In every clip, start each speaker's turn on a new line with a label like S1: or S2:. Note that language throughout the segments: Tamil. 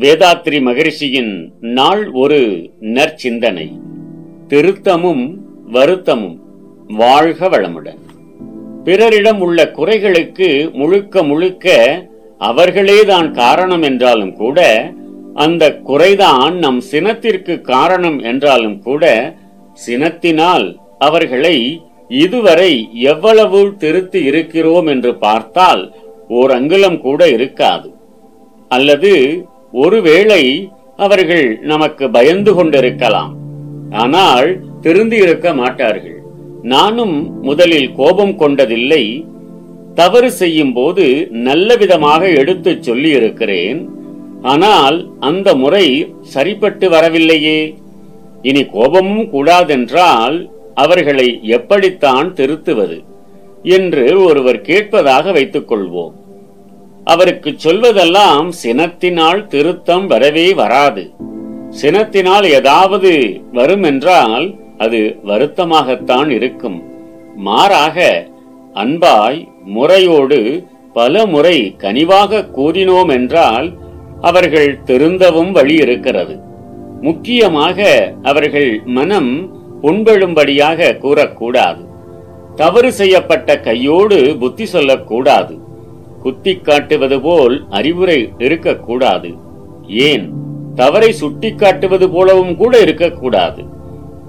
S1: வேதாத்ரி மகரிஷியின் நாள் ஒரு நற்சிந்தனை. திருத்தமும் வருத்தமும் வாழ்க வளமுடன். பிறரிடம் உள்ள குறைகளுக்கு முழுக்க முழுக்க அவர்களேதான் காரணம் என்றாலும் கூட அந்த குறைதான் நம் சினத்திற்கு காரணம் என்றாலும் கூட சினத்தினால் அவர்களை இதுவரை எவ்வளவு திருத்தி இருக்கிறோம் என்று பார்த்தால் ஓர் அங்குலம் கூட இருக்காது. அல்லது ஒருவேளை அவர்கள் நமக்கு பயந்து கொண்டிருக்கலாம். ஆனால் திருந்தி இருக்க மாட்டார்கள். நானும் முதலில் கோபம் கொண்டதில்லை. தவறு செய்யும் போது நல்ல விதமாக எடுத்துச் சொல்லி இருக்கிறேன் ஆனால் அந்த முறை சரிப்பட்டு வரவில்லையே. இனி கோபமும் கூடாதென்றால் அவர்களை எப்படித்தான் திருத்துவது என்று ஒருவர் கேட்பதாக வைத்துக் கொள்வோம். அவருக்கு சொல்வதெல்லாம் சினத்தினால் திருத்தம் வரவே வராது. சினத்தினால் ஏதாவது வரும் என்றால் அது வருத்தமாகத்தான் இருக்கும். மாறாக அன்பாய் முறையோடு பல முறை கனிவாக கூறினோம் என்றால் அவர்கள் திருந்தவும் வழி இருக்கிறது. முக்கியமாக அவர்கள் மனம் புண்பெழும்படியாக கூறக்கூடாது. தவறு செய்யப்பட்ட கையோடு புத்தி சொல்லக்கூடாது. குத்தி காட்டுவது போல் அறிவுரை இருக்கக்கூடாது. ஏன்? தவறை சுட்டி காட்டுவது போலவும் கூட இருக்கக்கூடாது.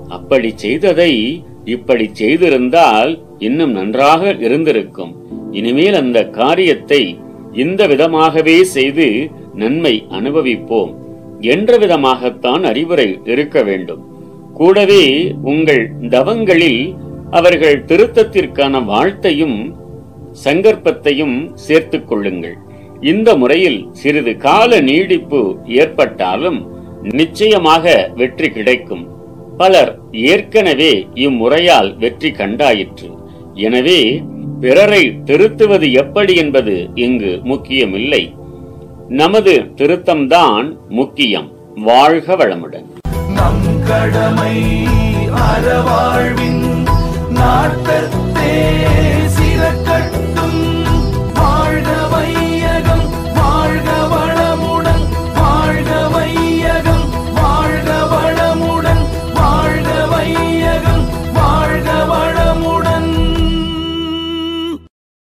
S1: அப்படி செய்ததை இப்படி செய்திருந்தால் இன்னும் நன்றாக இருந்திருக்கும். இனிமேல் அந்த காரியத்தை இந்த விதமாகவே செய்து நன்மை அனுபவிப்போம். என்ற விதமாகத்தான் அறிவுரை இருக்க வேண்டும். கூடவே உங்கள் தவங்களில் அவர்கள் திருத்தத்திற்கான வாழ்த்தையும் சங்கற்பத்தையும் சேர்த்துக் கொள்ளுங்கள். இந்த முறையில் சிறிது கால நீடிப்பு ஏற்பட்டாலும் நிச்சயமாக வெற்றி கிடைக்கும். பலர் ஏற்கனவே இம்முறையால் வெற்றி கண்டாயிற்று. எனவே பிறரை திருத்துவது எப்படி என்பது இங்கு முக்கியமில்லை. நமது திருத்தம்தான் முக்கியம். வாழ்க வளமுடன்.
S2: நம் கடமை அறவாழ்வின் நாட்டத்தே.